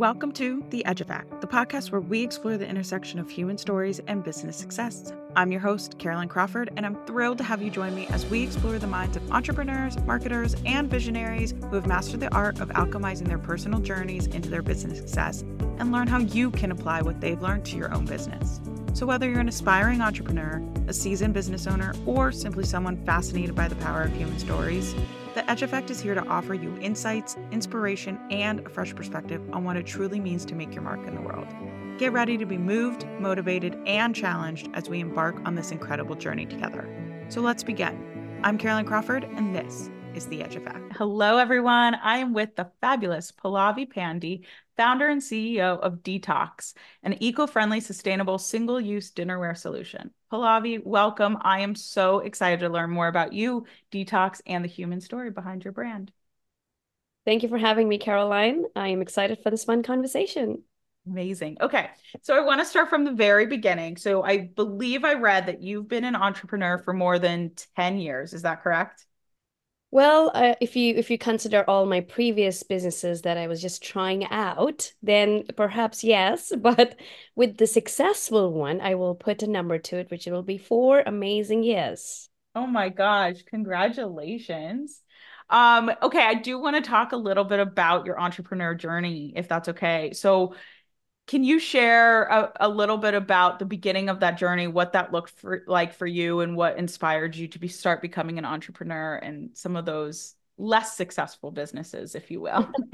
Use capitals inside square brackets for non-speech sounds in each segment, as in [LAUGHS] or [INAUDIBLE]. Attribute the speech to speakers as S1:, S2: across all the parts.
S1: Welcome to The Edge Effect, the podcast where we explore the intersection of human stories and business success. I'm your host, Caroline Crawford, and I'm thrilled to have you join me as we explore the minds of entrepreneurs, marketers, and visionaries who have mastered the art of alchemizing their personal journeys into their business success and learn how you can apply what they've learned to your own business. So, whether you're an aspiring entrepreneur, a seasoned business owner, or simply someone fascinated by the power of human stories, the Edge Effect is here to offer you insights, inspiration, and a fresh perspective on what it truly means to make your mark in the world. Get ready to be moved, motivated, and challenged as we embark on this incredible journey together. So let's begin. I'm Caroline Crawford, and this is The Edge Effect. Hello, everyone. I am with the fabulous Pallavi Pande, founder and CEO of Dtocs, an eco friendly, sustainable single use dinnerware solution. Pallavi, welcome. I am so excited to learn more about you, Dtocs, and the human story behind your brand.
S2: Thank you for having me, Caroline. I am excited for this fun conversation.
S1: Amazing. Okay. So I want to start from the very beginning. So I believe I read that you've been an entrepreneur for more than 10 years. Is that correct?
S2: Well, uh, if you if you consider all my previous businesses that I was just trying out, then perhaps yes. [LAUGHS] But with the successful one, I will put a number to it, which will be four amazing years.
S1: Oh my gosh, congratulations. Um, okay, I do want to talk a little bit about your entrepreneur journey, if that's okay. So can you share a, a, little bit about the beginning of that journey, what that looked for, like for you, and what inspired you to be start becoming an entrepreneur and some of those less successful businesses, if you will? [LAUGHS]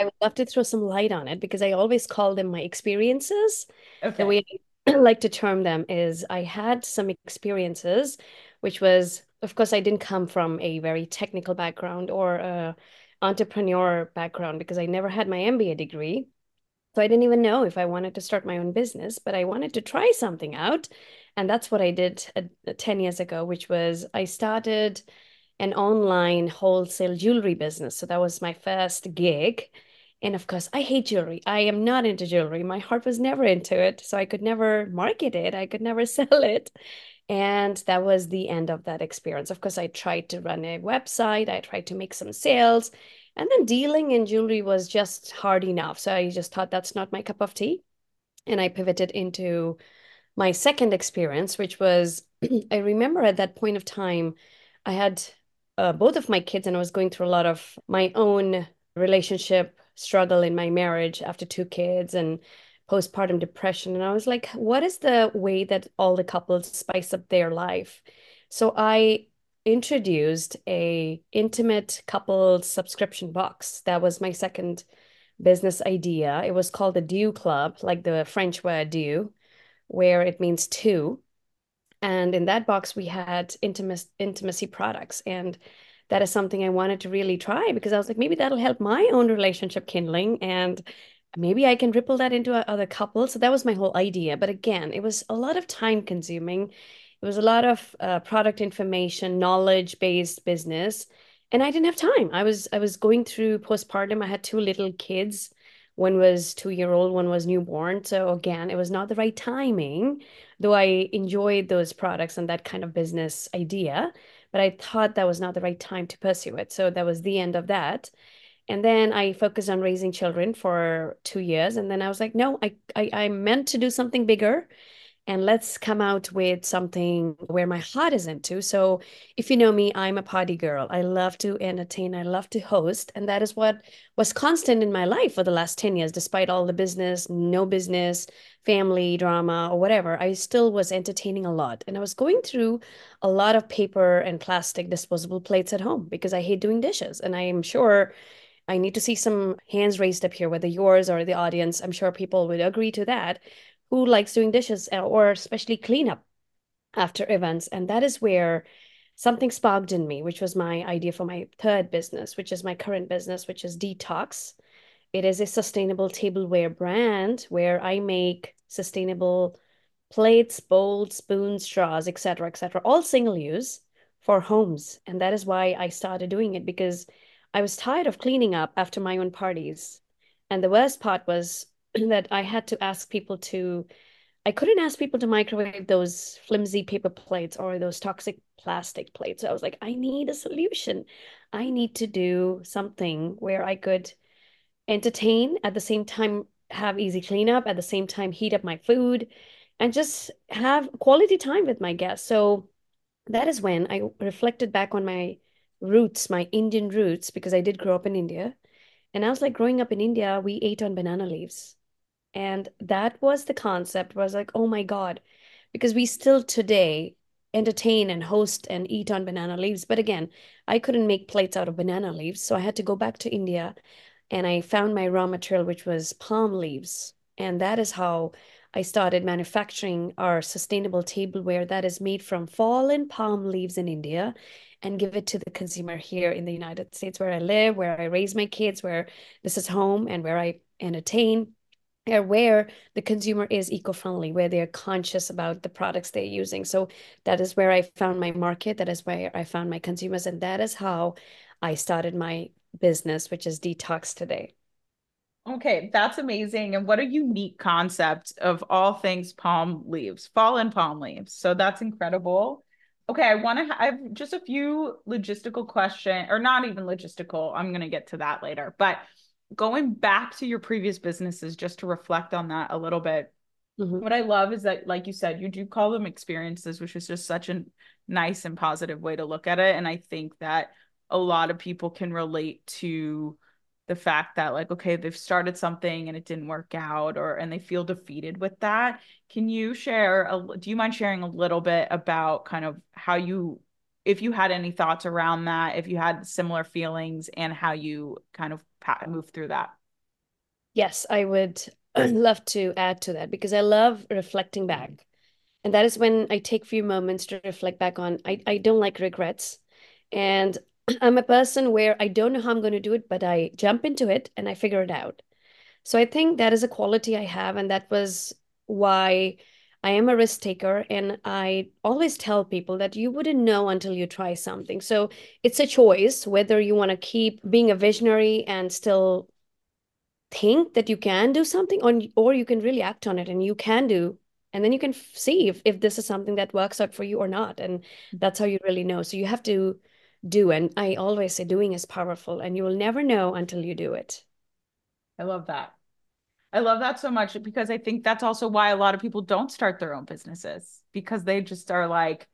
S2: I would love to throw some light on it because I always call them my experiences.
S1: Okay.
S2: The way I [CLEARS THROAT] like to term them is I had some experiences, which was, of course, I didn't come from a very technical background or a entrepreneur background because I never had my MBA degree. So I didn't even know if I wanted to start my own business, but I wanted to try something out. And that's what I did uh, 10 years ago, which was I started an online wholesale jewelry business. So that was my first gig. And of course, I hate jewelry. I am not into jewelry. My heart was never into it. So I could never market it, I could never [LAUGHS] sell it. And that was the end of that experience. Of course, I tried to run a website, I tried to make some sales, and then dealing in jewelry was just hard enough. So I just thought that's not my cup of tea. And I pivoted into my second experience, which was [CLEARS THROAT] I remember at that point of time, I had uh, both of my kids, and I was going through a lot of my own relationship struggle in my marriage after two kids and postpartum depression. And I was like, what is the way that all the couples spice up their life? So I introduced a intimate couple subscription box. That was my second business idea. It was called the Deux Club, like the French word deux, where it means two. And in that box, we had intimacy intimacy products. And that is something I wanted to really try because I was like, maybe that'll help my own relationship kindling and maybe I can ripple that into other couples. So that was my whole idea. But again, it was a lot of time consuming it was a lot of uh, product information, knowledge based business, and I didn't have time. I was I was going through postpartum. I had two little kids. One was two year old, one was newborn. So again, it was not the right timing. Though I enjoyed those products and that kind of business idea, but I thought that was not the right time to pursue it. So that was the end of that. And then I focused on raising children for two years. And then I was like, no, I, I, I meant to do something bigger and let's come out with something where my heart is into. So, if you know me, I'm a party girl. I love to entertain, I love to host, and that is what was constant in my life for the last 10 years, despite all the business, no business, family drama, or whatever. I still was entertaining a lot. And I was going through a lot of paper and plastic disposable plates at home because I hate doing dishes. And I am sure. I need to see some hands raised up here, whether yours or the audience. I'm sure people would agree to that who likes doing dishes uh, or especially cleanup after events. And that is where something sparked in me, which was my idea for my third business, which is my current business, which is Dtocs. It is a sustainable tableware brand where I make sustainable plates, bowls, spoons, straws, etc., etc., all single use for homes. And that is why I started doing it because I was tired of cleaning up after my own parties. And the worst part was that I had to ask people to, I couldn't ask people to microwave those flimsy paper plates or those toxic plastic plates. So I was like, I need a solution. I need to do something where I could entertain at the same time, have easy cleanup at the same time, heat up my food, and just have quality time with my guests. So that is when I reflected back on my roots, my Indian roots, because I did grow up in India. And I was like, growing up in India, we ate on banana leaves. And that was the concept, was like, oh my God, because we still today entertain and host and eat on banana leaves. But again, I couldn't make plates out of banana leaves. So I had to go back to India and I found my raw material, which was palm leaves. And that is how I started manufacturing our sustainable tableware that is made from fallen palm leaves in India and give it to the consumer here in the United States where I live, where I raise my kids, where this is home and where I entertain where the consumer is eco-friendly, where they're conscious about the products they're using. So that is where I found my market. That is where I found my consumers. And that is how I started my business, which is Dtocs Today.
S1: Okay, that's amazing. And what a unique concept of all things palm leaves, fallen palm leaves. So that's incredible. Okay, I want to have just a few logistical question or not even logistical. I'm going to get to that later. But going back to your previous businesses just to reflect on that a little bit. Mm-hmm. What I love is that like you said, you do call them experiences, which is just such a nice and positive way to look at it and I think that a lot of people can relate to the fact that like okay they've started something and it didn't work out or and they feel defeated with that can you share a, do you mind sharing a little bit about kind of how you if you had any thoughts around that if you had similar feelings and how you kind of move through that
S2: yes i would [CLEARS THROAT] love to add to that because i love reflecting back and that is when i take a few moments to reflect back on i, I don't like regrets and [CLEARS THROAT] I'm a person where I don't know how I'm going to do it, but I jump into it and I figure it out. So I think that is a quality I have. And that was why I am a risk taker. And I always tell people that you wouldn't know until you try something. So it's a choice whether you want to keep being a visionary and still think that you can do something or, or you can really act on it and you can do and then you can see if, if this is something that works out for you or not and mm-hmm. that's how you really know so you have to do. And I always say doing is powerful and you will never know until you do it.
S1: I love that. I love that so much because I think that's also why a lot of people don't start their own businesses because they just are like,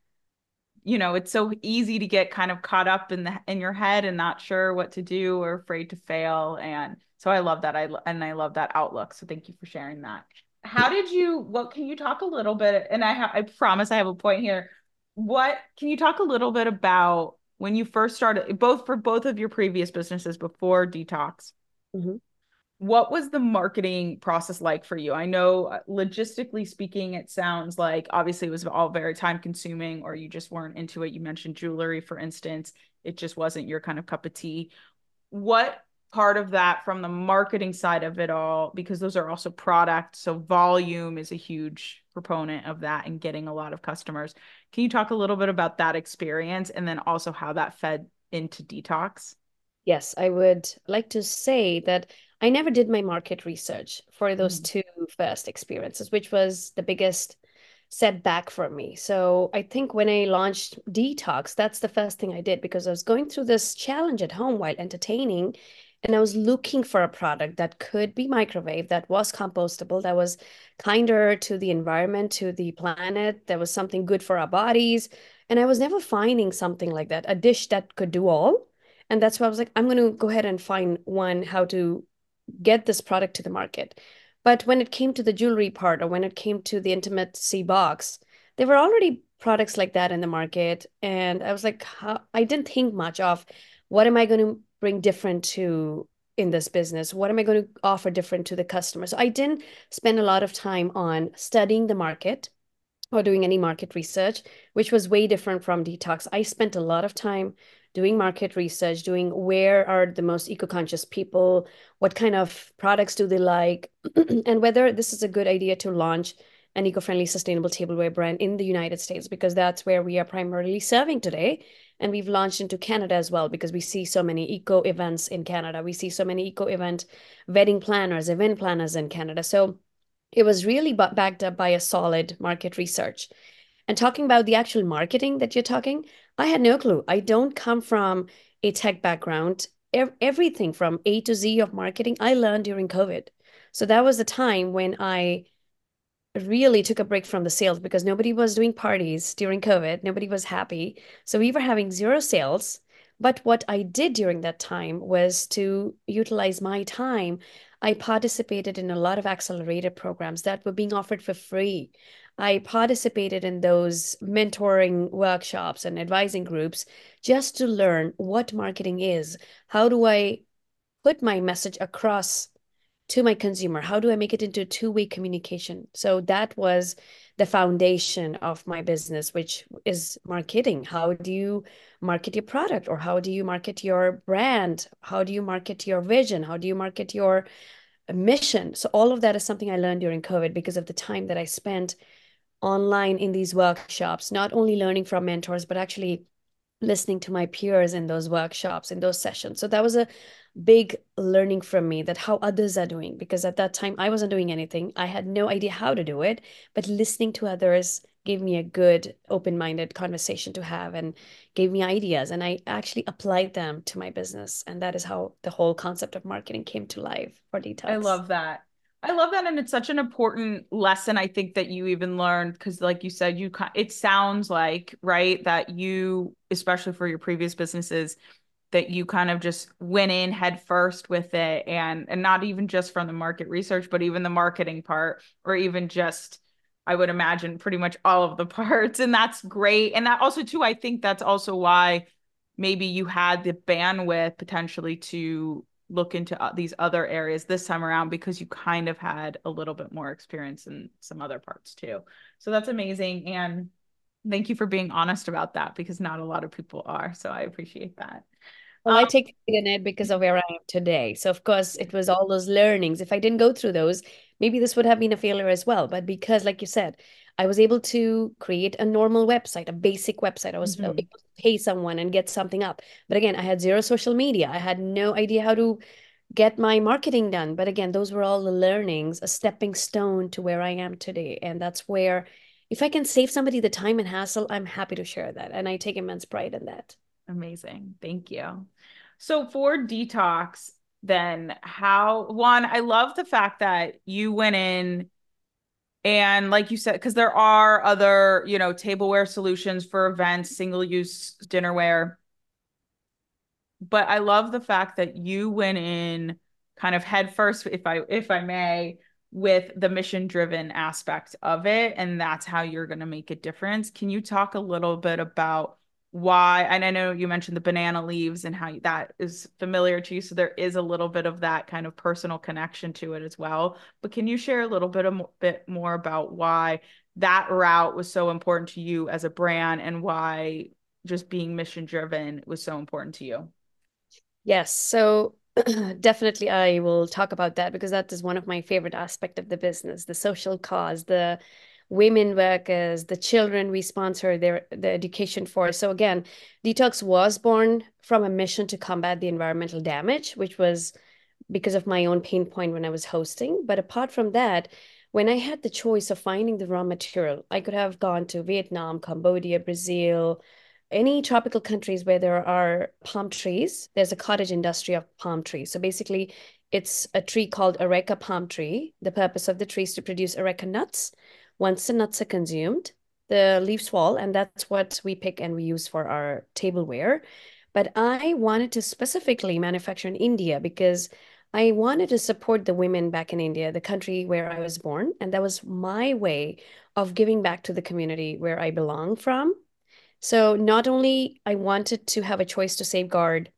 S1: you know, it's so easy to get kind of caught up in the in your head and not sure what to do or afraid to fail. And so I love that. I and I love that outlook. So thank you for sharing that. How did you? What can you talk a little bit? And I I promise I have a point here. What can you talk a little bit about when you first started both for both of your previous businesses before Dtocs mm-hmm. What was the marketing process like for you? I know uh, logistically speaking it sounds like obviously it was all very time consuming or you just weren't into it. You mentioned jewelry for instance. It just wasn't your kind of cup of tea. What part of that from the marketing side of it all because those are also products so volume is a huge proponent of that and getting a lot of customers. Can you talk a little bit about that experience and then also how that fed into Dtocs?
S2: Yes i would like to say that i never did my market research for those mm. two first experiences which was the biggest setback for me. So I think when I launched Dtocs, that's the first thing I did because I was going through this challenge at home while entertaining and I was looking for a product that could be microwave, that was compostable, that was kinder to the environment, to the planet, that was something good for our bodies. And I was never finding something like that, a dish that could do all. And that's why I was like, I'm going to go ahead and find one how to get this product to the market. But when it came to the jewelry part or when it came to the intimacy box, there were already products like that in the market. And I was like, how, I didn't think much of what am I going to bring different to in this business? What am I going to offer different to the customer? So I didn't spend a lot of time on studying the market or doing any market research, which was way different from Dtocs. I spent a lot of time doing market research, doing where are the most eco-conscious people, what kind of products do they like, [CLEARS THROAT] and whether this is a good idea to launch an eco-friendly sustainable tableware brand in the United States because that's where we are primarily serving today and we've launched into Canada as well because we see so many eco events in Canada. We see so many eco event wedding planners, event planners in Canada. So it was really backed up by a solid market research. And talking about the actual marketing that you're talking, I had no clue. I don't come from a tech background. ev- everything from A to Z of marketing I learned during COVID. So that was the time when I really took a break from the sales because nobody was doing parties during COVID. Nobody was happy. So we were having zero sales. But what I did during that time was to utilize my time. I participated in a lot of accelerator programs that were being offered for free. I participated in those mentoring workshops and advising groups just to learn what marketing is. How do I put my message across to my consumer? How do I make it into a two-way communication? So that was the foundation of my business, which is marketing. How do you market your product or how do you market your brand? How do you market your vision? How do you market your mission? So all of that is something I learned during COVID because of the time that I spent online in these workshops, not only learning from mentors, but actually listening to my peers in those workshops, in those sessions. So that was a big learning from me that how others are doing because at that time I wasn't doing anything. I had no idea how to do it, but listening to others gave me a good open-minded conversation to have and gave me ideas and I actually applied them to my business and that is how the whole concept of marketing came to life for Dtocs.
S1: I love that. I love that and it's such an important lesson I think that you even learned because like you said you it sounds like right that you especially for your previous businesses that you kind of just went in head first with it and and not even just from the market research but even the marketing part or even just I would imagine pretty much all of the [LAUGHS] parts and that's great. And that also too I think that's also why maybe you had the bandwidth potentially to look into uh, these other areas this time around because you kind of had a little bit more experience in some other parts too. So that's amazing and thank you for being honest about that because not a lot of people are. So I appreciate that.
S2: Well, um, I take pride in it because of where I am today. So, of course, it was [LAUGHS] all those learnings. If I didn't go through those, maybe this would have been a failure as well. But because, like you said, I was able to create a normal website, a basic website. I was mm-hmm. able to pay someone and get something up. But again, I had zero social media. I had no idea how to get my marketing done. But again, those were all the learnings, a stepping stone to where I am today. And that's where, if I can save somebody the time and hassle, I'm happy to share that. And I take immense pride in that.
S1: Amazing. Thank you. So for Dtocs, then how one, I love the fact that you went in and like you said, because there are other, you know, tableware solutions for events, single use dinnerware. But I love the fact that you went in kind of head first, if I if I may, with the mission driven aspect of it. And that's how you're gonna make a difference. Can you talk a little bit about why and i know you mentioned the banana leaves and how that is familiar to you so there is a little bit of that kind of personal connection to it as well. But can you share a little bit of bit more about why that route was so important to you as a brand and why just being mission driven was so important to you?
S2: Yes so [CLEARS THROAT] definitely i will talk about that because that is one of my favorite aspect of the business the social cause the women workers, the children we sponsor their the education for. So again, Dtocs was born from a mission to combat the environmental damage, which was because of my own pain point when I was hosting. But apart from that, when I had the choice of finding the raw material, I could have gone to Vietnam, Cambodia, Brazil, any tropical countries where there are palm trees. There's a cottage industry of palm trees. So basically, it's a tree called areca palm tree. The purpose of the tree is to produce areca nuts, once the nuts are consumed, the leaves fall, and that's what we pick and we use for our tableware. But I wanted to specifically manufacture in India because I wanted to support the women back in India, the country where I was born. And that was my way of giving back to the community where I belong from. So not only I wanted to have a choice to safeguard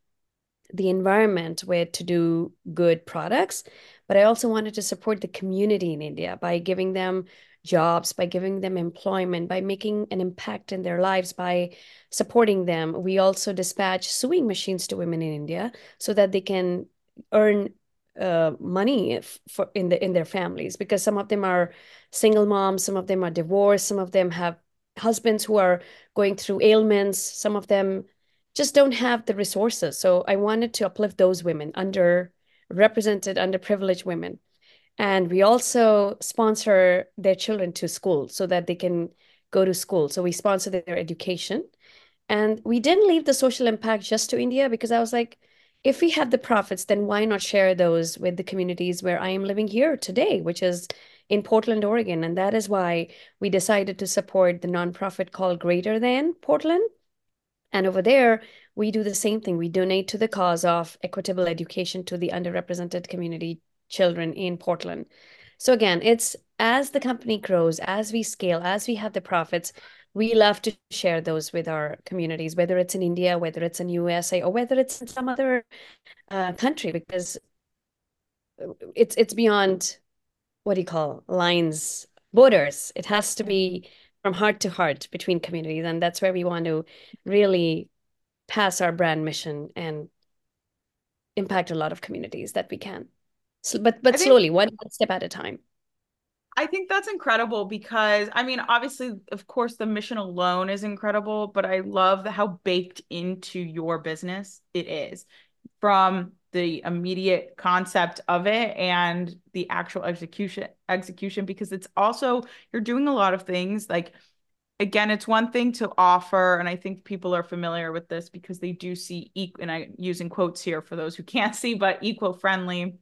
S2: the environment where to do good products, but I also wanted to support the community in India by giving them jobs, by giving them employment, by making an impact in their lives, by supporting them. We also dispatch sewing machines to women in India so that they can earn uh, money for in the in their families because some of them are single moms, some of them are divorced, some of them have husbands who are going through ailments, some of them just don't have the resources. So I wanted to uplift those women, under represented, underprivileged women. And we also sponsor their children to school so that they can go to school. So we sponsor their education. And we didn't leave the social impact just to India because I was like, if we have the profits, then why not share those with the communities where I am living here today, which is in Portland, Oregon. And that is why we decided to support the nonprofit called Greater Than Portland. And over there, we do the same thing. We donate to the cause of equitable education to the underrepresented community children in Portland. So again, it's as the company grows, as we scale, as we have the profits, we love to share those with our communities, whether it's in India, whether it's in USA, or whether it's in some other uh, country, because it's it's beyond what do you call lines, borders. It has to be from heart to heart between communities, and that's where we want to really pass our brand mission and impact a lot of communities that we can. So, but but slowly, one step at a time.
S1: I think that's incredible because I mean, obviously, of course, the mission alone is incredible, but I love the, how baked into your business it is from the immediate concept of it and the actual execution execution because it's also you're doing a lot of things like again it's one thing to offer and i think people are familiar with this because they do see equal and i using quotes here for those who can't see but eco-friendly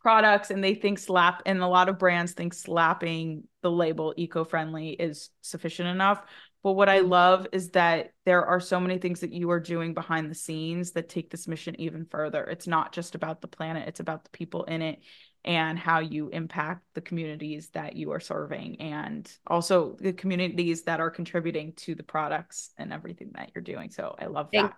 S1: products and they think slap and a lot of brands think slapping the label eco-friendly is sufficient enough. But what i mm. love is that there are so many things that you are doing behind the scenes that take this mission even further. It's not just about the planet it's about the people in it and how you impact the communities that you are serving and also the communities that are contributing to the products and everything that you're doing. So i love that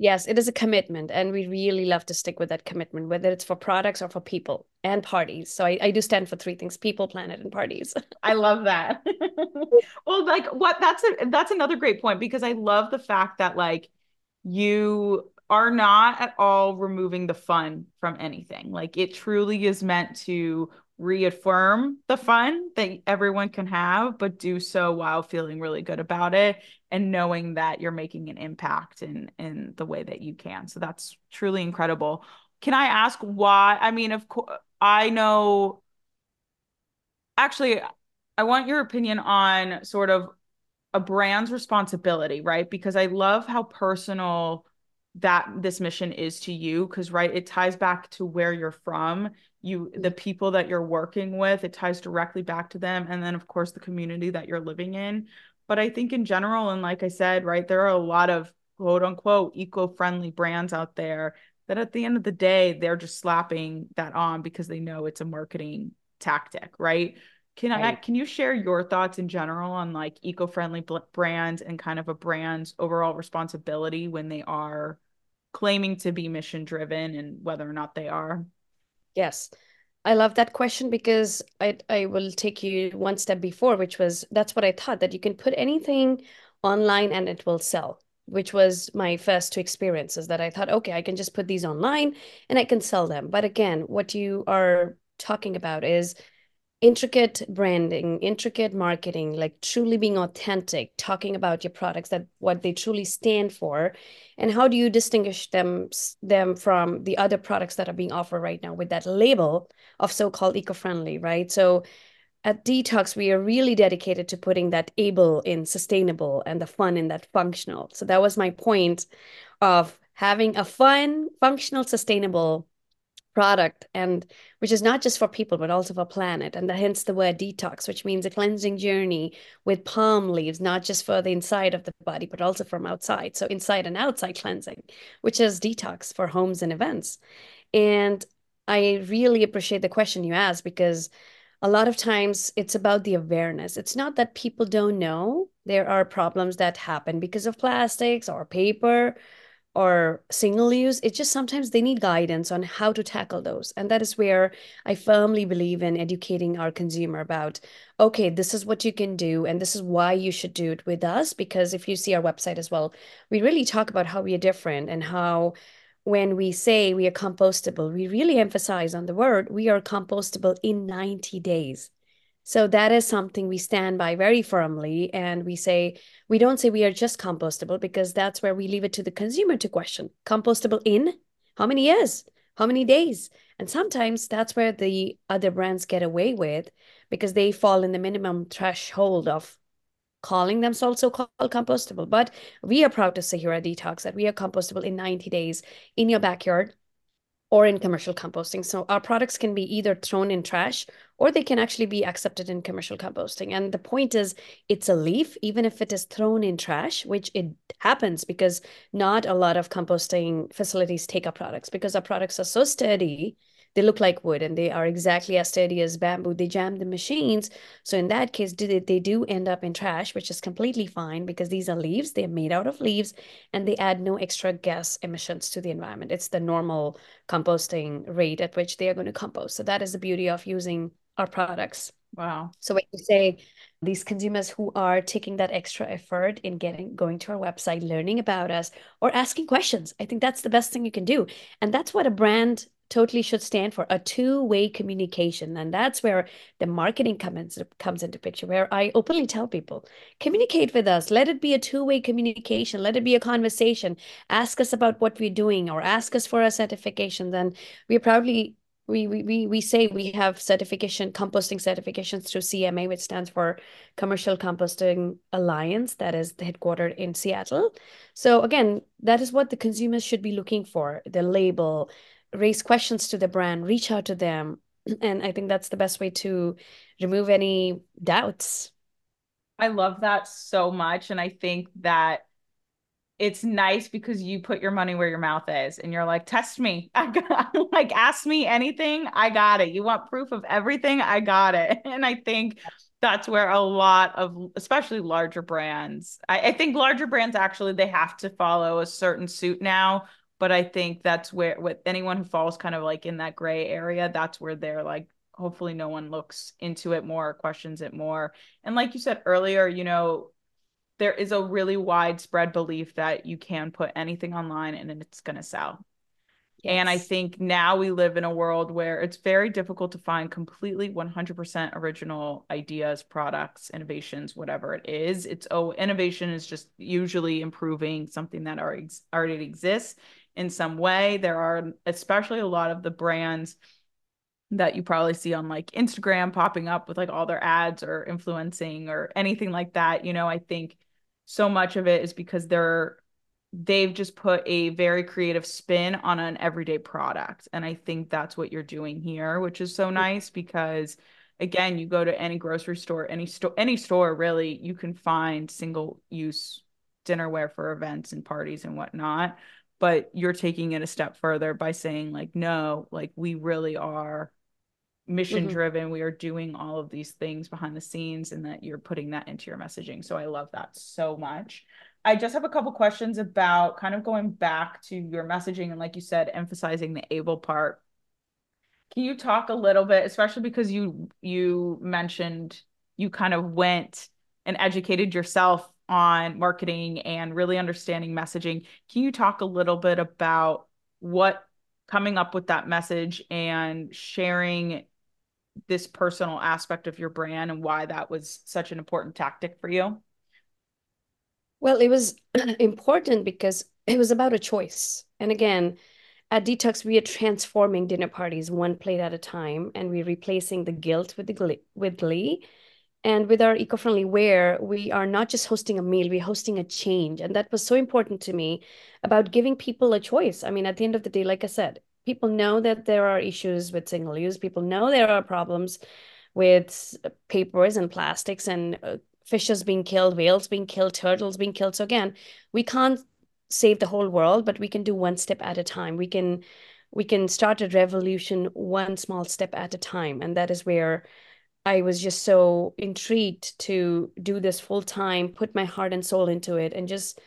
S2: Yes, it is a commitment, and we really love to stick with that commitment, whether it's for products or for people and parties. So I, I do stand for three things: people, planet, and parties. [LAUGHS]
S1: I love that. [LAUGHS] well, like what that's a that's another great point because I love the fact that like you are not at all removing the fun from anything. Like it truly is meant to reaffirm the fun that everyone can have, but do so while feeling really good about it and knowing that you're making an impact in in the way that you can. So that's truly incredible. Can I ask why? I mean, of course, I know. Actually, I want your opinion on sort of a brand's responsibility, right? Because I love how personal that this mission is to you because right it ties back to where you're from. You mm-hmm. the people that you're working with it ties directly back to them and then of course the community that you're living in. But i think in general and like i said right there are a lot of quote unquote eco-friendly brands out there that at the end of the day they're just slapping that on because they know it's a marketing tactic right? Can right. I can you share your thoughts in general on like eco-friendly brands and kind of a brand's overall responsibility when they are claiming to be mission driven and whether or not they are?
S2: Yes. I love that question because I I will take you one step before, which was that's what I thought that you can put anything online and it will sell, which was my first two experiences that I thought, okay, I can just put these online and I can sell them. But again, what you are talking about is intricate branding, intricate marketing, like truly being authentic, talking about your products that what they truly stand for, and how do you distinguish them them from the other products that are being offered right now with that label of so-called eco-friendly, right? So at Dtocs, we are really dedicated to putting that able in sustainable and the fun in that functional. So that was my point of having a fun, functional, sustainable product and which is not just for people but also for planet and the, hence the word detox which means a cleansing journey with palm leaves not just for the inside of the body but also from outside. So inside and outside cleansing which is detox for homes and events. And i really appreciate the question you asked because a lot of times it's about the awareness. It's not that people don't know there are problems that happen because of plastics or paper or single use it's just sometimes they need guidance on how to tackle those. And that is where i firmly believe in educating our consumer about okay this is what you can do and this is why you should do it with us. Because if you see our website as well we really talk about how we are different and how when we say we are compostable we really emphasize on the word we are compostable in 90 days so that is something we stand by very firmly. And we say, we don't say we are just compostable because that's where we leave it to the consumer to question. Compostable in how many years? How many days? And sometimes that's where the other brands get away with because they fall in the minimum threshold of calling themselves so called compostable. But we are proud to say here at Dtocs that we are compostable in 90 days in your backyard or in commercial composting. So our products can be either thrown in trash or they can actually be accepted in commercial composting. And the point is, it's a leaf, even if it is thrown in trash, which it happens because not a lot of composting facilities take our products because our products are so sturdy they look like wood and they are exactly as sturdy as bamboo. They jam the machines. So in that case, they, they do end up in trash, which is completely fine because these are leaves. They're made out of leaves and they add no extra gas emissions to the environment. It's the normal composting rate at which they are going to compost. So that is the beauty of using our products.
S1: Wow.
S2: So when you say these consumers who are taking that extra effort in getting going to our website, learning about us, or asking questions, I think that's the best thing you can do. And that's what a brand totally should stand for a two-way communication. And that's where the marketing comes comes into picture where i openly tell people communicate with us. Let it be a two-way communication. Let it be a conversation. Ask us about what we're doing or ask us for a certification. Then we proudly we, we, we say we have certification, composting certifications through CMA, which stands for Commercial Composting Alliance, that is headquartered in Seattle. So again, that is what the consumers should be looking for, the label, raise questions to the brand, reach out to them. [CLEARS THROAT] And I think that's the best way to remove any doubts.
S1: I love that so much. And I think that it's nice because you put your money where your mouth is and you're like, test me. [LAUGHS] I got, like, ask me anything. I got it. You want proof of everything? I got it. [LAUGHS] And I think that's where a lot of, especially larger brands, I, I think larger brands actually, they have to follow a certain suit now but I think that's where with anyone who falls kind of like in that gray area, that's where they're like hopefully no one looks into it more, questions it more. And like you said earlier, you know, there is a really widespread belief that you can put anything online and it's going to sell. Yes. And I think now we live in a world where it's very difficult to find completely 100% original ideas, products, innovations, whatever it is. It's oh, innovation is just usually improving something that already, already exists in some way. There are especially a lot of the brands that you probably see on like Instagram popping up with like all their ads or influencing or anything like that. You know, I think so much of it is because they're they've just put a very creative spin on an everyday product. And I think that's what you're doing here, which is so nice because again, you go to any grocery store, any store any store really, you can find single use dinnerware for events and parties and whatnot but you're taking it a step further by saying like no like we really are mission driven mm-hmm. we are doing all of these things behind the scenes and that you're putting that into your messaging. So i love that so much. I just have a couple questions about kind of going back to your messaging and like you said emphasizing the able part. Can you talk a little bit especially because you you mentioned you kind of went and educated yourself on marketing and really understanding messaging. Can you talk a little bit about what coming up with that message and sharing this personal aspect of your brand and why that was such an important tactic for you?
S2: Well, it was [CLEARS THROAT] important because it was about a choice. And again, at Dtocs, we are transforming dinner parties one plate at a time, and we're replacing the guilt with the glee, with glee and with our eco-friendly wear, we are not just hosting a meal, we're hosting a change. And that was so important to me about giving people a choice. I mean, at the end of the day, like I said, people know that there are issues with single use. People know there are problems with papers and plastics and uh, fishes being killed, whales being killed, turtles being killed. So again, we can't save the whole world, but we can do one step at a time. We can we can start a revolution one small step at a time. And that is where I was just so intrigued to do this full time, put my heart and soul into it, and just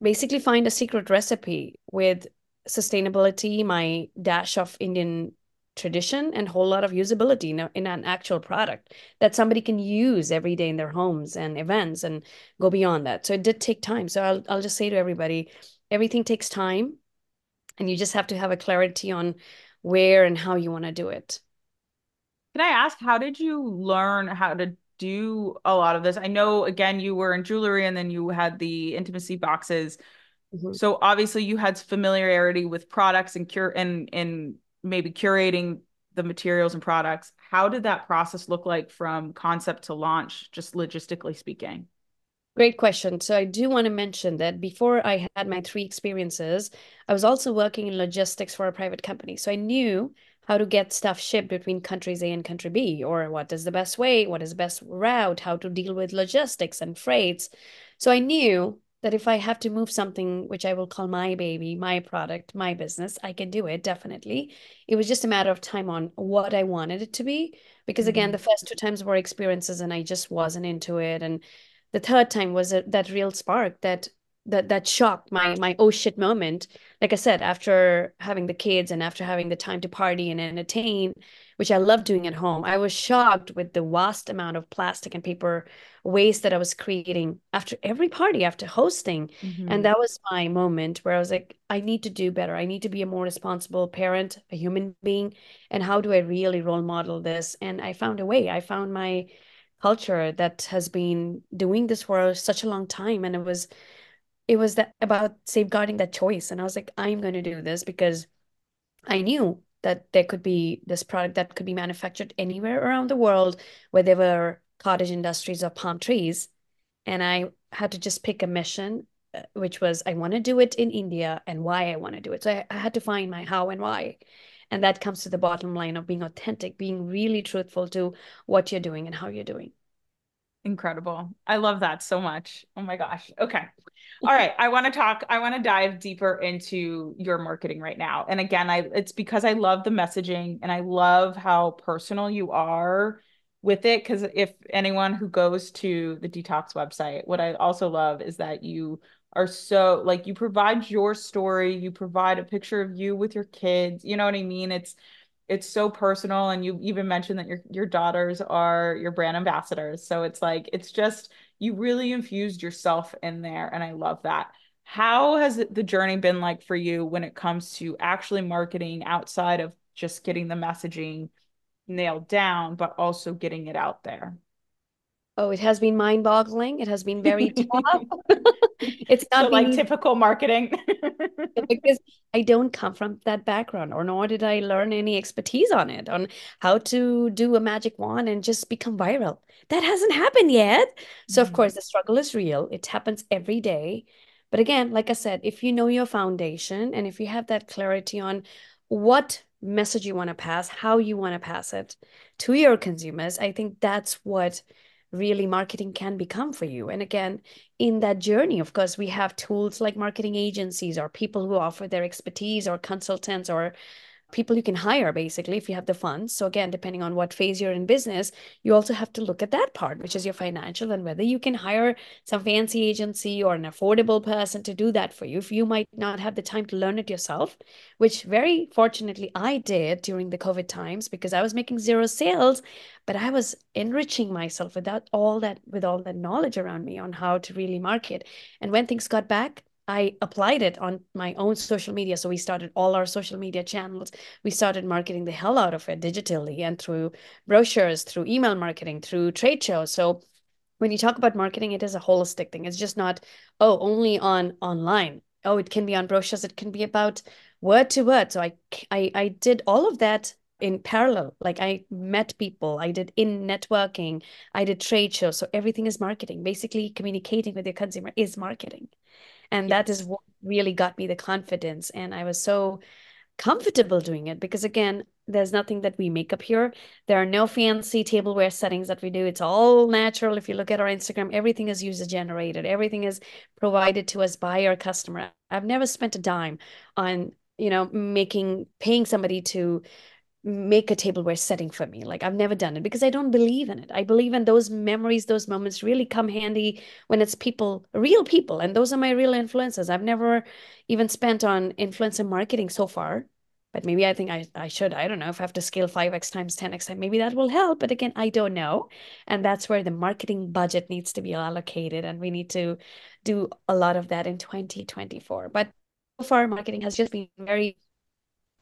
S2: basically find a secret recipe with sustainability, my dash of Indian tradition, and whole lot of usability in, a, in an actual product that somebody can use every day in their homes and events and go beyond that. So it did take time. So I'll, I'll just say to everybody everything takes time, and you just have to have a clarity on where and how you want to do it.
S1: Can I ask, how did you learn how to do a lot of this? I know, again, you were in jewelry and then you had the intimacy boxes. Mm-hmm. So obviously you had familiarity with products and cure and and maybe curating the materials and products. How did that process look like from concept to launch, just logistically speaking?
S2: Great question. So I do want to mention that before I had my three experiences, I was also working in logistics for a private company. So I knew how to get stuff shipped between countries A and country B, or what is the best way, what is the best route, how to deal with logistics and freights. So I knew that if I have to move something, which I will call my baby, my product, my business, I can do it definitely. It was just a matter of time on what I wanted it to be. Because again, mm-hmm. the first two times were experiences and I just wasn't into it. And the third time was a, that real spark that that that shocked my my oh shit moment. Like i said after having the kids and after having the time to party and entertain which i love doing at home i was shocked with the vast amount of plastic and paper waste that i was creating after every party after hosting. Mm-hmm. and that was my moment where i was like i need to do better. I need to be a more responsible parent a human being. And how do i really role model this? And i found a way. I found my culture that has been doing this for such a long time. And it was it was that about safeguarding that choice. And i was like i'm going to do this because i knew that there could be this product that could be manufactured anywhere around the world where there were cottage industries or palm trees. And i had to just pick a mission uh, which was i want to do it in india and why i want to do it. So I, I had to find my how and why. And that comes to the bottom line of being authentic, being really truthful to what you're doing and how you're doing.
S1: Incredible. I love that so much. Oh my gosh. Okay. All right. I want to talk, I want to dive deeper into your marketing right now. And again, I it's because I love the messaging and I love how personal you are with it. Cause if anyone who goes to the Dtocs website, what I also love is that you are so like you provide your story, you provide a picture of you with your kids. You know what I mean? It's it's so personal and you even mentioned that your your daughters are your brand ambassadors. So it's like it's just you really infused yourself in there and I love that. How has the journey been like for you when it comes to actually marketing outside of just getting the messaging nailed down but also getting it out there?
S2: Oh, it has been mind boggling. It has been very [LAUGHS] tough. It's
S1: not so like typical marketing. [LAUGHS]
S2: because I don't come from that background, or nor did I learn any expertise on it, on how to do a magic wand and just become viral. That hasn't happened yet. So, mm-hmm. of course, the struggle is real. It happens every day. But again, like I said, if you know your foundation and if you have that clarity on what message you want to pass, how you want to pass it to your consumers, I think that's what really marketing can become for you. And again, in that journey, of course, we have tools like marketing agencies or people who offer their expertise or consultants or people you can hire basically if you have the funds. So again, depending on what phase you're in business, you also have to look at that part, which is your financial and whether you can hire some fancy agency or an affordable person to do that for you. If you might not have the time to learn it yourself, which very fortunately I did during the COVID times because I was making zero sales, but I was enriching myself without all that with all that knowledge around me on how to really market. And when things got back, I applied it on my own social media. So we started all our social media channels. We started marketing the hell out of it digitally and through brochures, through email marketing, through trade shows. So when you talk about marketing, it is a holistic thing. It's just not, oh, only on online. Oh, it can be on brochures. It can be about word to word. So I, I, I did all of that in parallel. Like I met people, I did in networking, I did trade shows. So everything is marketing. Basically, communicating with your consumer is marketing and that is what really got me the confidence and i was so comfortable doing it because again there's nothing that we make up here. There are no fancy tableware settings that we do. It's all natural. If you look at our instagram everything is user generated. Everything is provided to us by our customer. I've never spent a dime on you know making paying somebody to make a tableware setting for me. Like I've never done it because I don't believe in it. I believe in those memories, those moments really come handy when it's people, real people. And those are my real influences. I've never even spent on influencer marketing so far. But maybe I think I, I should. I don't know if I have to scale 5x times 10x time. Maybe that will help. But again, I don't know. And that's where the marketing budget needs to be allocated. And we need to do a lot of that in 2024. But so far, marketing has just been very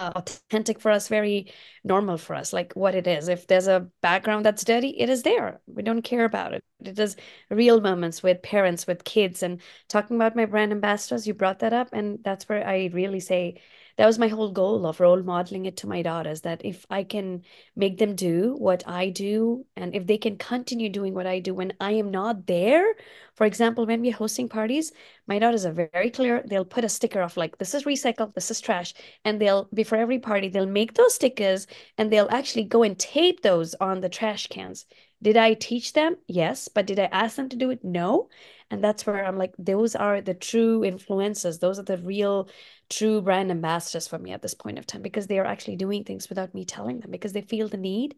S2: authentic for us, very normal for us, like what it is. If there's a background that's dirty, it is there. We don't care about it. It is real moments with parents, with kids, and talking about my brand ambassadors. You brought that up, and that's where I really say that was my whole goal of role modeling it to my daughters that if I can make them do what I do and if they can continue doing what I do when I am not there, for example, when we're hosting parties, my daughters are very clear. They'll put a sticker of like, this is recycled, this is trash. And they'll, before every party, they'll make those stickers and they'll actually go and tape those on the trash cans. Did I teach them? Yes. But did I ask them to do it? No. And that's where I'm like, those are the true influences. Those are the real, true brand ambassadors for me at this point of time because they are actually doing things without me telling them because they feel the need,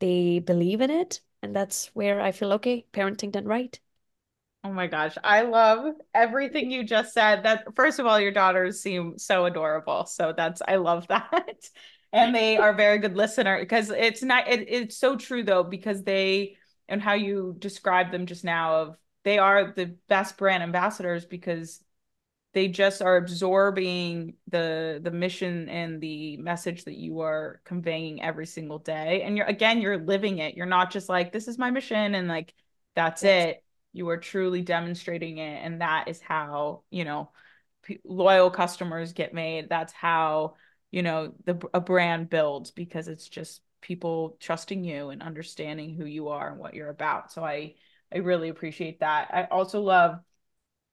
S2: they believe in it. And that's where I feel, okay, parenting done right.
S1: Oh my gosh, I love everything you just said. That first of all, your daughters seem so adorable. So that's I love [LAUGHS] that. and they are very good listener because it's not it, it's so true though because they and how you described them just now of they are the best brand ambassadors because they just are absorbing the the mission and the message that you are conveying every single day. And you're again you're living it. You're not just like this is my mission and like that's yes. it. You are truly demonstrating it and that is how you know p- loyal customers get made. That's how you know the a brand builds because it's just people trusting you and understanding who you are and what you're about. So i i really appreciate that. I also love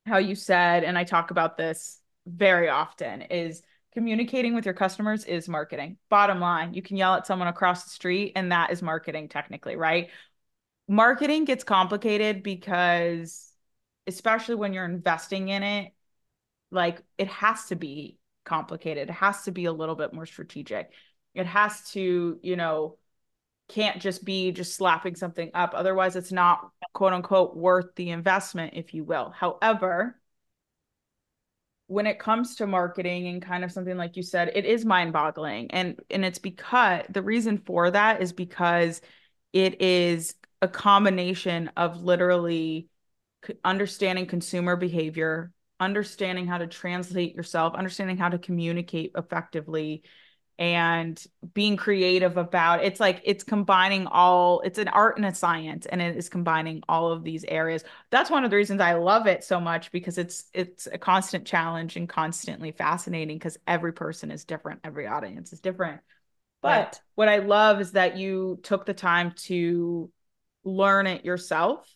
S1: how you said and i talk about this very often is communicating with your customers is marketing. Bottom line you can yell at someone across the street and that is marketing technically right? Marketing gets complicated because especially when you're investing in it like it has to be complicated. It has to be a little bit more strategic. It has to you know can't just be just slapping something up. Otherwise it's not quote unquote worth the investment if you will. However when it comes to marketing and kind of something like you said it is mind boggling and and it's because the reason for that is because it is a combination of literally understanding consumer behavior, understanding how to translate yourself, understanding how to communicate effectively and being creative about it's like it's combining all it's an art and a science and it is combining all of these areas that's one of the reasons i love it so much because it's it's a constant challenge and constantly fascinating because every person is different every audience is different but right. what i love is that you took the time to learn it yourself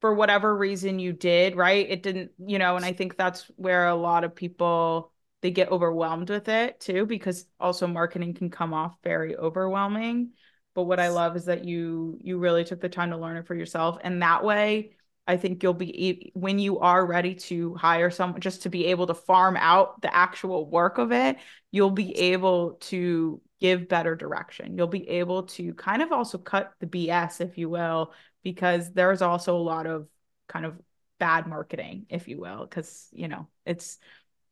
S1: for whatever reason you did, right? It didn't, you know, and I think that's where a lot of people they get overwhelmed with it too because also marketing can come off very overwhelming. But what I love is that you you really took the time to learn it for yourself and that way I think you'll be when you are ready to hire someone just to be able to farm out the actual work of it, you'll be able to give better direction. You'll be able to kind of also cut the BS, if you will, because there's also a lot of kind of bad marketing, if you will, because, you know, it's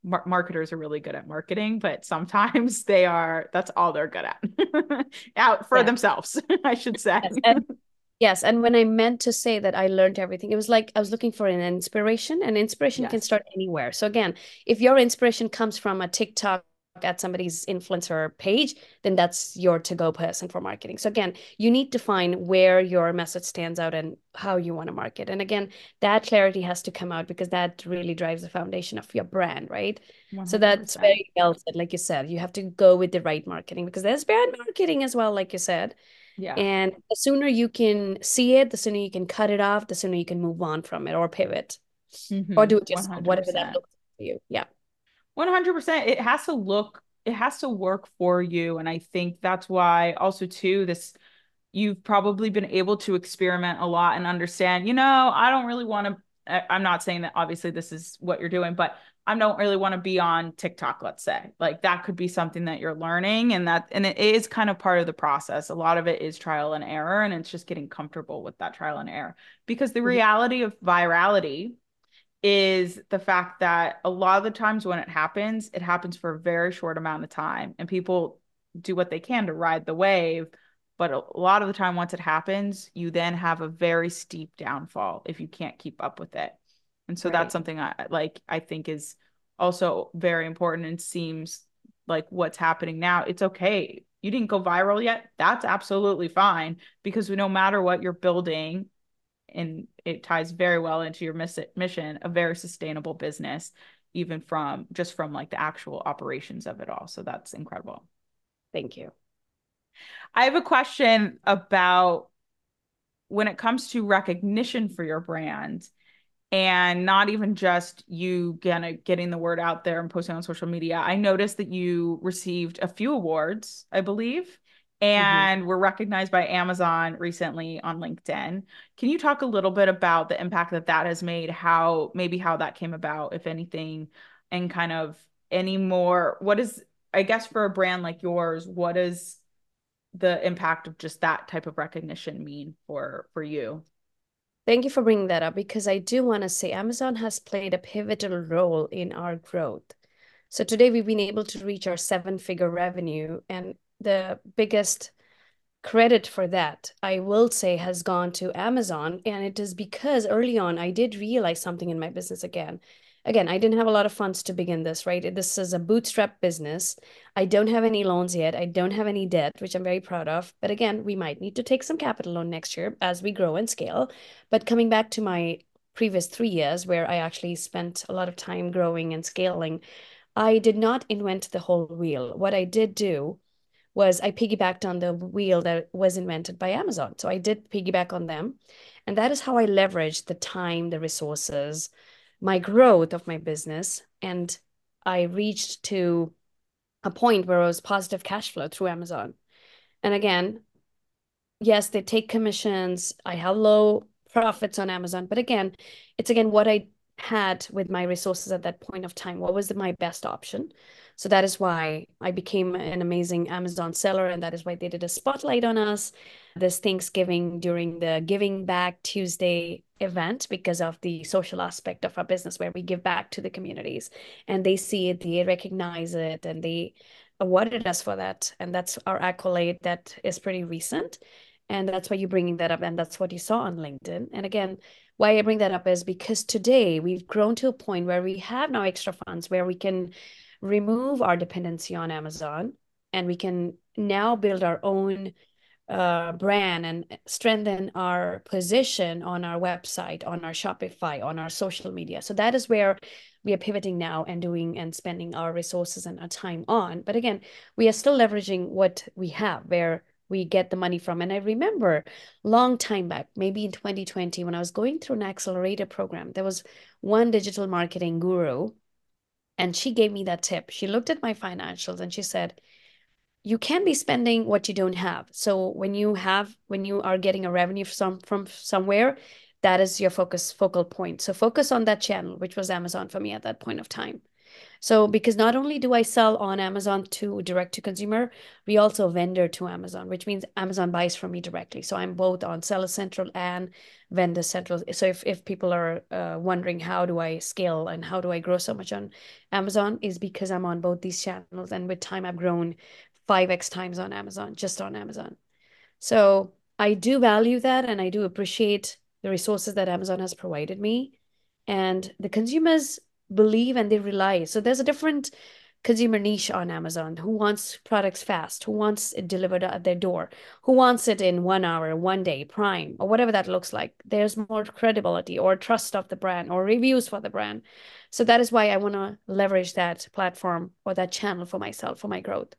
S1: mar- marketers are really good at marketing, but sometimes [LAUGHS] they are, that's all they're good at [LAUGHS] out for yeah. themselves, [LAUGHS] I should say.
S2: And, yes. And when I meant to say that I learned everything, it was like I was looking for an inspiration, and inspiration yes. can start anywhere. So, again, if your inspiration comes from a TikTok at somebody's influencer page, then that's your to go person for marketing. So again, you need to find where your message stands out and how you want to market. And again, that clarity has to come out because that really drives the foundation of your brand, right? 100%. So that's very well said. Like you said, you have to go with the right marketing because there's brand marketing as well, like you said. Yeah. And the sooner you can see it, the sooner you can cut it off, the sooner you can move on from it or pivot mm-hmm. or do it yourself, whatever that looks for you. Yeah.
S1: 100% it has to look it has to work for you. And i think that's why also too this you've probably been able to experiment a lot and understand you know i don't really want to i'm not saying that obviously this is what you're doing but i don't really want to be on tiktok let's say. Like that could be something that you're learning and that and it is kind of part of the process. A lot of it is trial and error and it's just getting comfortable with that trial and error because the mm-hmm. reality of virality is the fact that a lot of the times when it happens, it happens for a very short amount of time and people do what they can to ride the wave. But a lot of the time, once it happens, you then have a very steep downfall if you can't keep up with it. And so right. that's something I like, I think is also very important and seems like what's happening now. It's okay. You didn't go viral yet. That's absolutely fine because no matter what you're building, and it ties very well into your mission a very sustainable business even from just from like the actual operations of it all. So that's incredible.
S2: Thank you.
S1: I have a question about when it comes to recognition for your brand and not even just you gonna getting the word out there and posting on social media. I noticed that you received a few awards, I believe. And mm-hmm. were recognized by Amazon recently on LinkedIn. Can you talk a little bit about the impact that that has made, how maybe how that came about, if anything, and kind of any more? What is, I guess, for a brand like yours, what is the impact of just that type of recognition mean for for you?
S2: Thank you for bringing that up because I do want to say Amazon has played a pivotal role in our growth. So today we've been able to reach our seven figure revenue, and the biggest credit for that, I will say, has gone to Amazon. And it is because early on I did realize something in my business again again, I didn't have a lot of funds to begin this, right? This is a bootstrap business. I don't have any loans yet. I don't have any debt, which I'm very proud of. But again, we might need to take some capital loan next year as we grow and scale. But coming back to my previous three years, where I actually spent a lot of time growing and scaling, I did not invent the whole wheel. What I did do was I piggybacked on the wheel that was invented by Amazon. So I did piggyback on them. And that is how I leveraged the time, the resources, my growth of my business and I reached to a point where it was positive cash flow through Amazon. And again, yes, they take commissions. I have low profits on Amazon, but again, it's again what I had with my resources at that point of time. What was my best option? So that is why I became an amazing Amazon seller, and that is why they did a spotlight on us this Thanksgiving during the Giving Back Tuesday event because of the social aspect of our business where we give back to the communities and they see it, they recognize it, and they awarded us for that. And that's our accolade that is pretty recent. And that's why you're bringing that up. And that's what you saw on LinkedIn. And again, why I bring that up is because today we've grown to a point where we have now extra funds where we can remove our dependency on Amazon and we can now build our own uh, brand and strengthen our position on our website, on our Shopify, on our social media. So that is where we are pivoting now and doing and spending our resources and our time on. But again, we are still leveraging what we have, where we get the money from. And I remember long time back, maybe in 2020, when I was going through an accelerator program, there was one digital marketing guru, and she gave me that tip. She looked at my financials and she said, you can't be spending what you don't have. So when you have when you are getting a revenue from from somewhere, that is your focus focal point. So focus on that channel, which was Amazon for me at that point of time. So because not only do I sell on Amazon to direct to consumer, we also vendor to Amazon, which means Amazon buys from me directly. So I'm both on Seller Central and Vendor Central. So if, if people are uh, wondering how do I scale and how do I grow so much on Amazon is because I'm on both these channels. And with time, I've grown 5x times on Amazon, just on Amazon. So I do value that and I do appreciate the resources that Amazon has provided me. And the consumers believe and they rely. So there's a different consumer niche on Amazon who wants products fast, who wants it delivered at their door, who wants it in one hour, one day, prime, or whatever that looks like. There's more credibility or trust of the brand or reviews for the brand. So that is why I want to leverage that platform or that channel for myself, for my growth.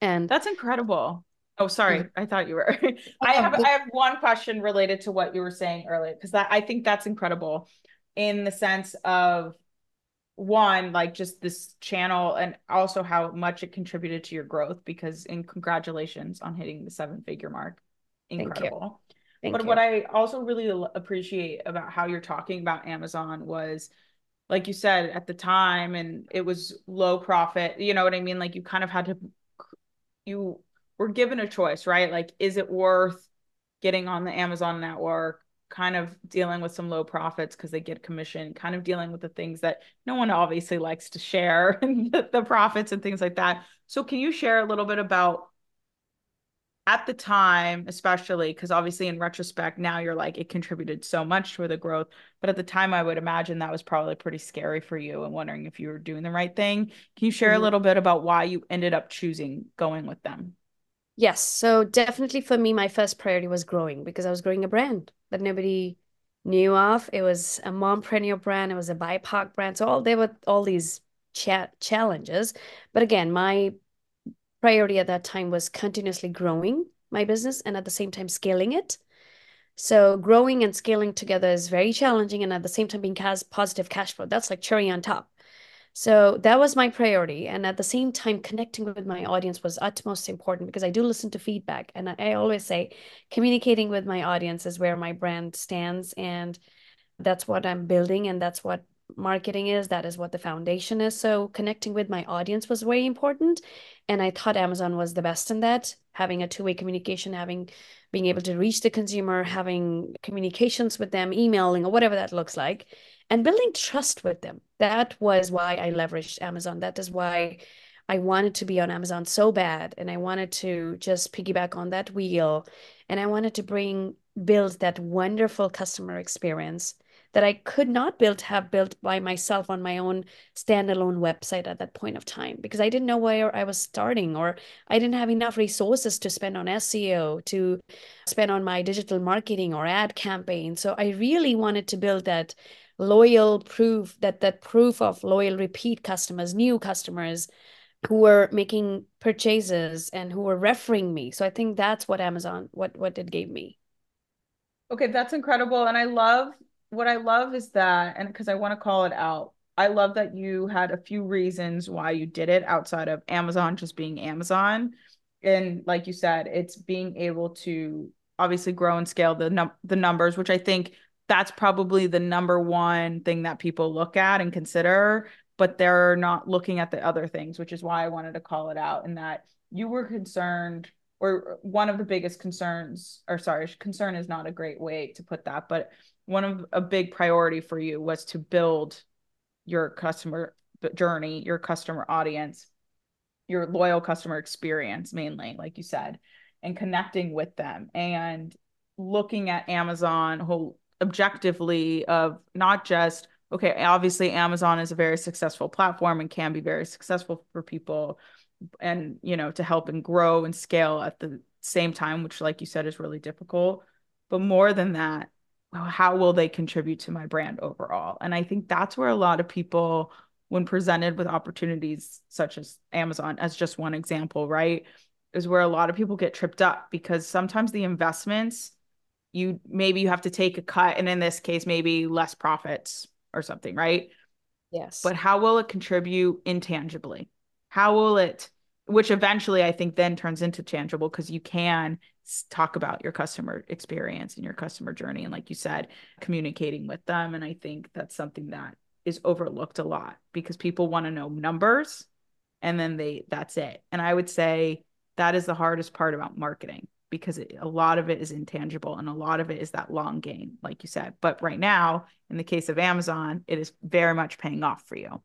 S2: And
S1: that's incredible. Oh, sorry. Mm-hmm. I thought you were. [LAUGHS] I have I have one question related to what you were saying earlier because I think that's incredible in the sense of one like just this channel and also how much it contributed to your growth because in congratulations on hitting the seven figure mark. Incredible. Thank but you. what i also really appreciate about how you're talking about amazon was like you said at the time and it was low profit you know what i mean? Like you kind of had to you were given a choice, right? Like, is it worth getting on the Amazon network, kind of dealing with some low profits because they get commission, kind of dealing with the things that no one obviously likes to share, [LAUGHS] the, the profits and things like that. So, can you share a little bit about at the time, especially because obviously in retrospect, now you're like, it contributed so much to the growth. But at the time, I would imagine that was probably pretty scary for you and wondering if you were doing the right thing. Can you share mm-hmm. a little bit about why you ended up choosing going with them?
S2: Yes. So definitely for me, my first priority was growing because I was growing a brand that nobody knew of. It was a mompreneur brand, it was a BIPOC brand. So all there were all these cha challenges. But again, my priority at that time was continuously growing my business and at the same time scaling it. So growing and scaling together is very challenging and at the same time being has positive cash flow. That's like cherry on top. So that was my priority. And at the same time, connecting with my audience was utmost important because I do listen to feedback. And I, always say communicating with my audience is where my brand stands. And that's what I'm building. And that's what marketing is. That is what the foundation is. So connecting with my audience was very important. And I thought Amazon was the best in that, having a two-way communication, having being able to reach the consumer, having communications with them, emailing or whatever that looks like, and building trust with them. That was why I leveraged Amazon. That is why I wanted to be on Amazon so bad. And I wanted to just piggyback on that wheel. And I wanted to bring build that wonderful customer experience that I could not build have built by myself on my own standalone website at that point of time because I didn't know where I was starting or I didn't have enough resources to spend on SEO, to spend on my digital marketing or ad campaign. So I really wanted to build that loyal proof that that proof of loyal repeat customers, new customers who were making purchases and who were referring me. So I think that's what Amazon what what it gave me.
S1: Okay, that's incredible and I love what I love is that, and because I want to call it out, I love that you had a few reasons why you did it outside of Amazon just being Amazon. And like you said, it's being able to obviously grow and scale the num- the numbers, which I think that's probably the number one thing that people look at and consider, but they're not looking at the other things, which is why I wanted to call it out and that you were concerned or one of the biggest concerns or sorry, concern is not a great way to put that, but one of a big priority for you was to build your customer journey, your customer audience, your loyal customer experience mainly, like you said, and connecting with them and looking at Amazon whole objectively of not just okay, obviously Amazon is a very successful platform and can be very successful for people and you know to help and grow and scale at the same time which like you said is really difficult but more than that how will they contribute to my brand overall? And I think that's where a lot of people, when presented with opportunities such as Amazon, as just one example, right, is where a lot of people get tripped up because sometimes the investments, you maybe you have to take a cut, and in this case, maybe less profits or something, right?
S2: Yes.
S1: But how will it contribute intangibly? How will it, which eventually I think then turns into tangible because you can talk about your customer experience and your customer journey and like you said communicating with them and i think that's something that is overlooked a lot because people want to know numbers and then they that's it and i would say that is the hardest part about marketing because it, a lot of it is intangible and a lot of it is that long game like you said but right now in the case of amazon it is very much paying off for you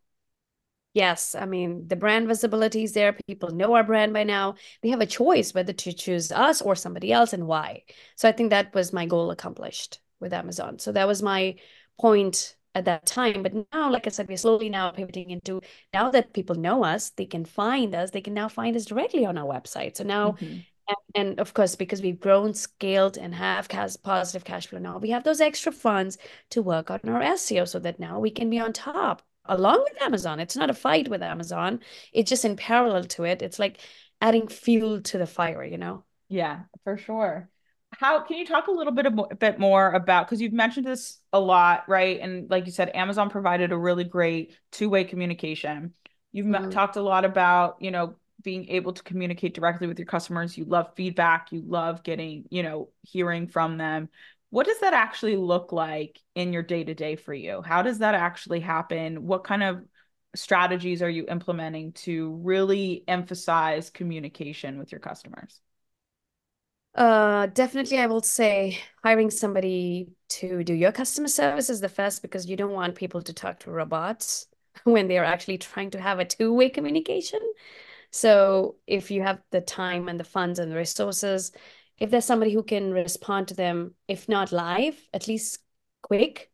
S2: Yes, I mean, the brand visibility is there. People know our brand by now. They have a choice whether to choose us or somebody else and why. So I think that was my goal accomplished with Amazon. So that was my point at that time. But now, like I said, we're slowly now pivoting into now that people know us, they can find us, they can now find us directly on our website. So now, mm-hmm. And, and, of course, because we've grown, scaled, and have cash, positive cash flow now, we have those extra funds to work on our SEO so that now we can be on top along with Amazon. It's not a fight with Amazon. It's just in parallel to it. It's like adding fuel to the fire, you know?
S1: Yeah, for sure. How can you talk a little bit a, a bit more about because you've mentioned this a lot, right? And like you said, Amazon provided a really great two-way communication. You've mm-hmm. talked a lot about, you know, being able to communicate directly with your customers. You love feedback, you love getting, you know, hearing from them what does that actually look like in your day to day for you? How does that actually happen? What kind of strategies are you implementing to really emphasize communication with your customers?
S2: Uh, definitely, I will say hiring somebody to do your customer service is the first because you don't want people to talk to robots [LAUGHS] when they are actually trying to have a two way communication. So, if you have the time and the funds and the resources, if there's somebody who can respond to them, if not live, at least quick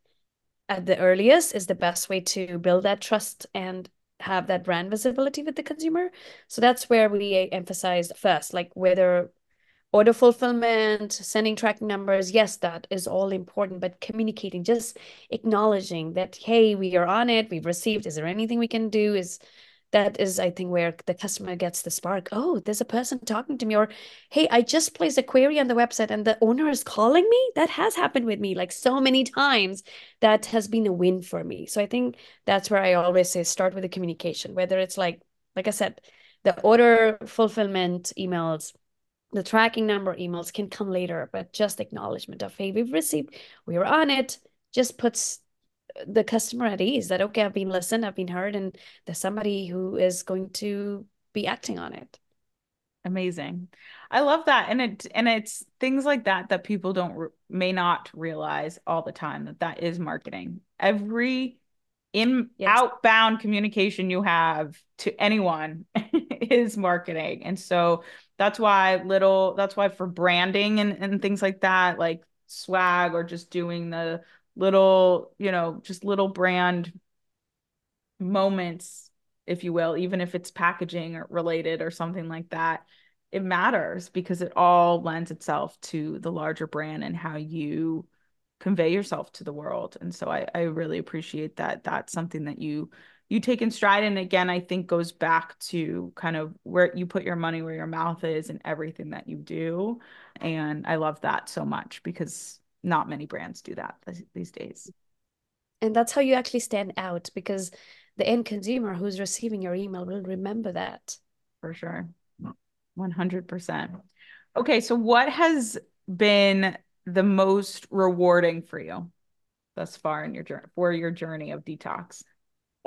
S2: at the earliest, is the best way to build that trust and have that brand visibility with the consumer. So that's where we emphasize first, like whether order fulfillment, sending tracking numbers, yes, that is all important, but communicating, just acknowledging that, hey, we are on it, we've received, is there anything we can do? Is that is, I think, where the customer gets the spark. Oh, there's a person talking to me, or hey, I just placed a query on the website and the owner is calling me. That has happened with me like so many times. That has been a win for me. So I think that's where I always say start with the communication, whether it's like, like I said, the order fulfillment emails, the tracking number emails can come later, but just acknowledgement of, hey, we've received, we're on it, just puts the customer at ease that okay i've been listened i've been heard and there's somebody who is going to be acting on it.
S1: Amazing. I love that and it and it's things like that that people don't may not realize all the time that that is marketing. Every in yes. outbound communication you have to anyone [LAUGHS] is marketing and so that's why little that's why for branding and, and things like that like swag or just doing the little, you know, just little brand moments, if you will, even if it's packaging or related or something like that, it matters because it all lends itself to the larger brand and how you convey yourself to the world. And so I, I really appreciate that. That's something that you you take in stride. And again, I think goes back to kind of where you put your money where your mouth is and everything that you do. And I love that so much because not many brands do that these days.
S2: And that's how you actually stand out because the end consumer who's receiving your email will remember that.
S1: For sure. 100%. Okay, so what has been the most rewarding for you thus far in your journey for your journey of Dtocs?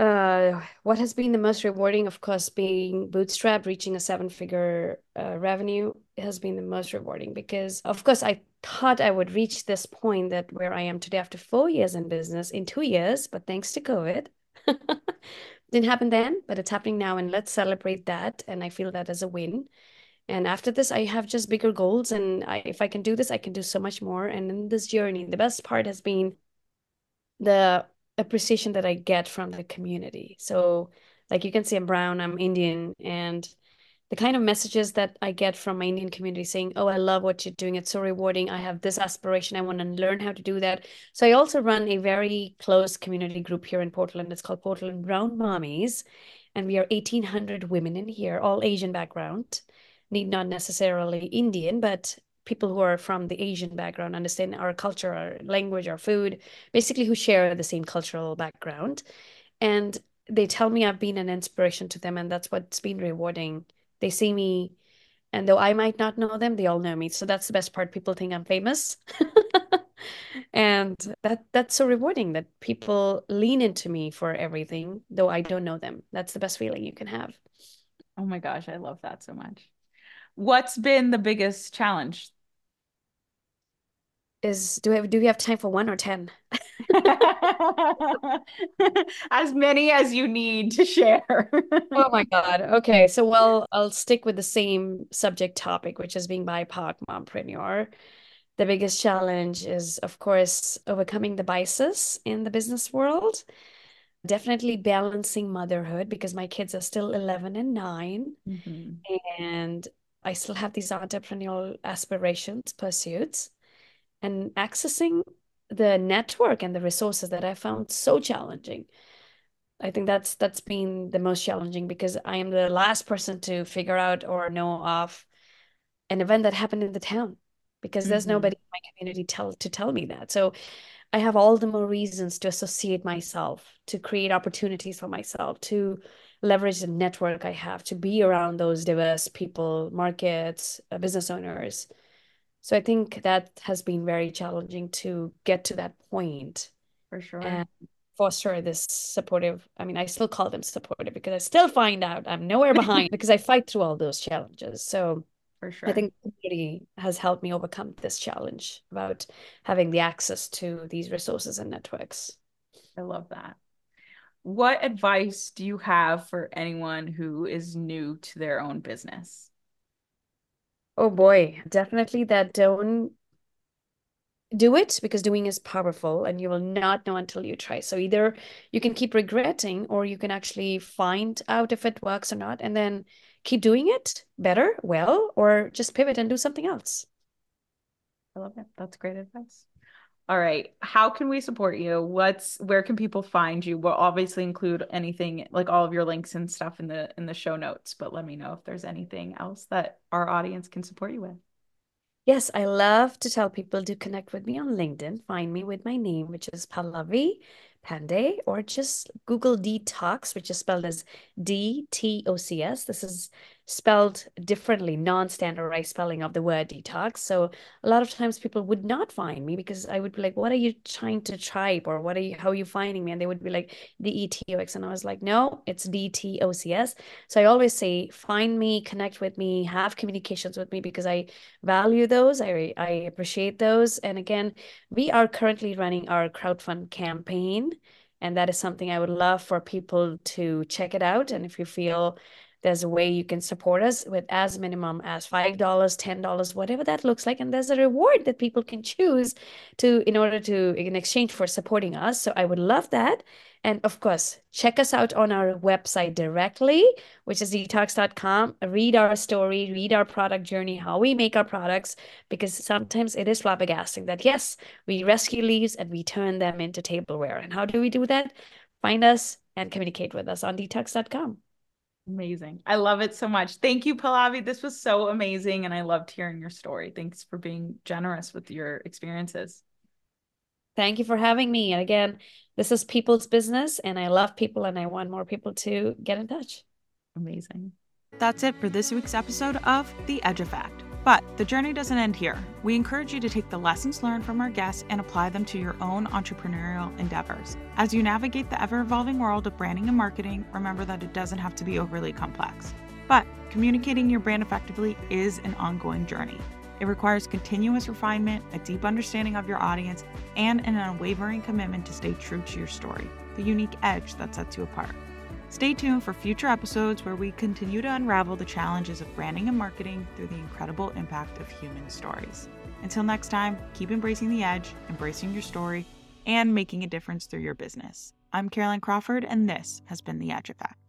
S2: Uh, what has been the most rewarding, of course, being bootstrapped, reaching a seven figure uh, revenue has been the most rewarding because, of course, I thought I would reach this point that where I am today after four years in business in two years, but thanks to COVID, [LAUGHS] didn't happen then, but it's happening now, and let's celebrate that. And I feel that as a win. And after this, I have just bigger goals, and I, if I can do this, I can do so much more. And in this journey, the best part has been the appreciation that I get from the community. So, like you can see, I'm brown, I'm Indian, and the kind of messages that I get from my Indian community saying, Oh, I love what you're doing. It's so rewarding. I have this aspiration. I want to learn how to do that. So, I also run a very close community group here in Portland. It's called Portland Brown Mommies. And we are 1,800 women in here, all Asian background, need not necessarily Indian, but people who are from the Asian background understand our culture, our language, our food, basically who share the same cultural background. And they tell me I've been an inspiration to them, and that's what's been rewarding. They see me, and though I might not know them, they all know me. So that's the best part. People think I'm famous. [LAUGHS] and that that's so rewarding that people lean into me for everything, though I don't know them. That's the best feeling you can have.
S1: Oh my gosh, I love that so much. What's been the biggest challenge?
S2: Is do we have, do we have time for one or ten? [LAUGHS]
S1: as many as you need to share.
S2: oh my god. Okay, so well, I'll stick with the same subject topic, which is being BIPOC mompreneur. The biggest challenge is, of course, overcoming the biases in the business world. Definitely balancing motherhood because my kids are still 11 and 9. Mm-hmm. And I still have these entrepreneurial aspirations, pursuits, and accessing the network and the resources that I found so challenging. I think that's that's been the most challenging because I am the last person to figure out or know of an event that happened in the town because there's mm-hmm. nobody in my community tell to tell me that. So I have all the more reasons to associate myself, to create opportunities for myself, to leverage the network I have to be around those diverse people, markets, uh, business owners. So I think that has been very challenging to get to that point.
S1: For sure.
S2: And foster this supportive. I mean, I still call them supportive because I still find out I'm nowhere behind [LAUGHS] because I fight through all those challenges. So
S1: for sure.
S2: I think community has helped me overcome this challenge about having the access to these resources and networks.
S1: I love that what advice do you have for anyone who is new to their own business?
S2: Oh boy, definitely that don't do it because doing is powerful and you will not know until you try. So either you can keep regretting or you can actually find out if it works or not and then keep doing it better, well, or just pivot and do something else.
S1: I love it. That's great advice. All right. How can we support you? What's where can people find you? We'll obviously include anything like all of your links and stuff in the in the show notes, but let me know if there's anything else that our audience can support you with.
S2: Yes, I love to tell people to connect with me on LinkedIn. Find me with my name, which is Pallavi Pande, or just Google Dtocs, which is spelled as D T O C S. This is spelled differently, non-standardized spelling of the word detox. So a lot of times people would not find me because I would be like, "What are you trying to type?" or "What are you? How are you finding me?" And they would be like, "D E T O X," and I was like, "No, it's D T O C S." So I always say, find me, connect with me, have communications with me because I value those. I I appreciate those. And again, we are currently running our crowdfund campaign. And that is something I would love for people to check it out. And if you feel there's a way you can support us with as minimum as $5, $10, whatever that looks like. And there's a reward that people can choose to in order to in exchange for supporting us. So I would love that. And of course, check us out on our website directly, which is dtocs.com. Read our story, read our product journey, how we make our products, because sometimes it is flabbergasting that yes, we rescue leaves and we turn them into tableware. And how do we do that? Find us and communicate with us on dtocs.com.
S1: Amazing. I love it so much. Thank you, Pallavi. This was so amazing. And I loved hearing your story. Thanks for being generous with your experiences.
S2: Thank you for having me. And again, this is people's business, and I love people, and I want more people to get in touch.
S1: Amazing. That's it for this week's episode of The Edge Effect. But the journey doesn't end here. We encourage you to take the lessons learned from our guests and apply them to your own entrepreneurial endeavors. As you navigate the ever evolving world of branding and marketing, remember that it doesn't have to be overly complex. But communicating your brand effectively is an ongoing journey. It requires continuous refinement, a deep understanding of your audience, and an unwavering commitment to stay true to your story, the unique edge that sets you apart. Stay tuned for future episodes where we continue to unravel the challenges of branding and marketing through the incredible impact of human stories. Until next time, keep embracing the edge, embracing your story, and making a difference through your business. I'm Caroline Crawford, and this has been The Edge Effect.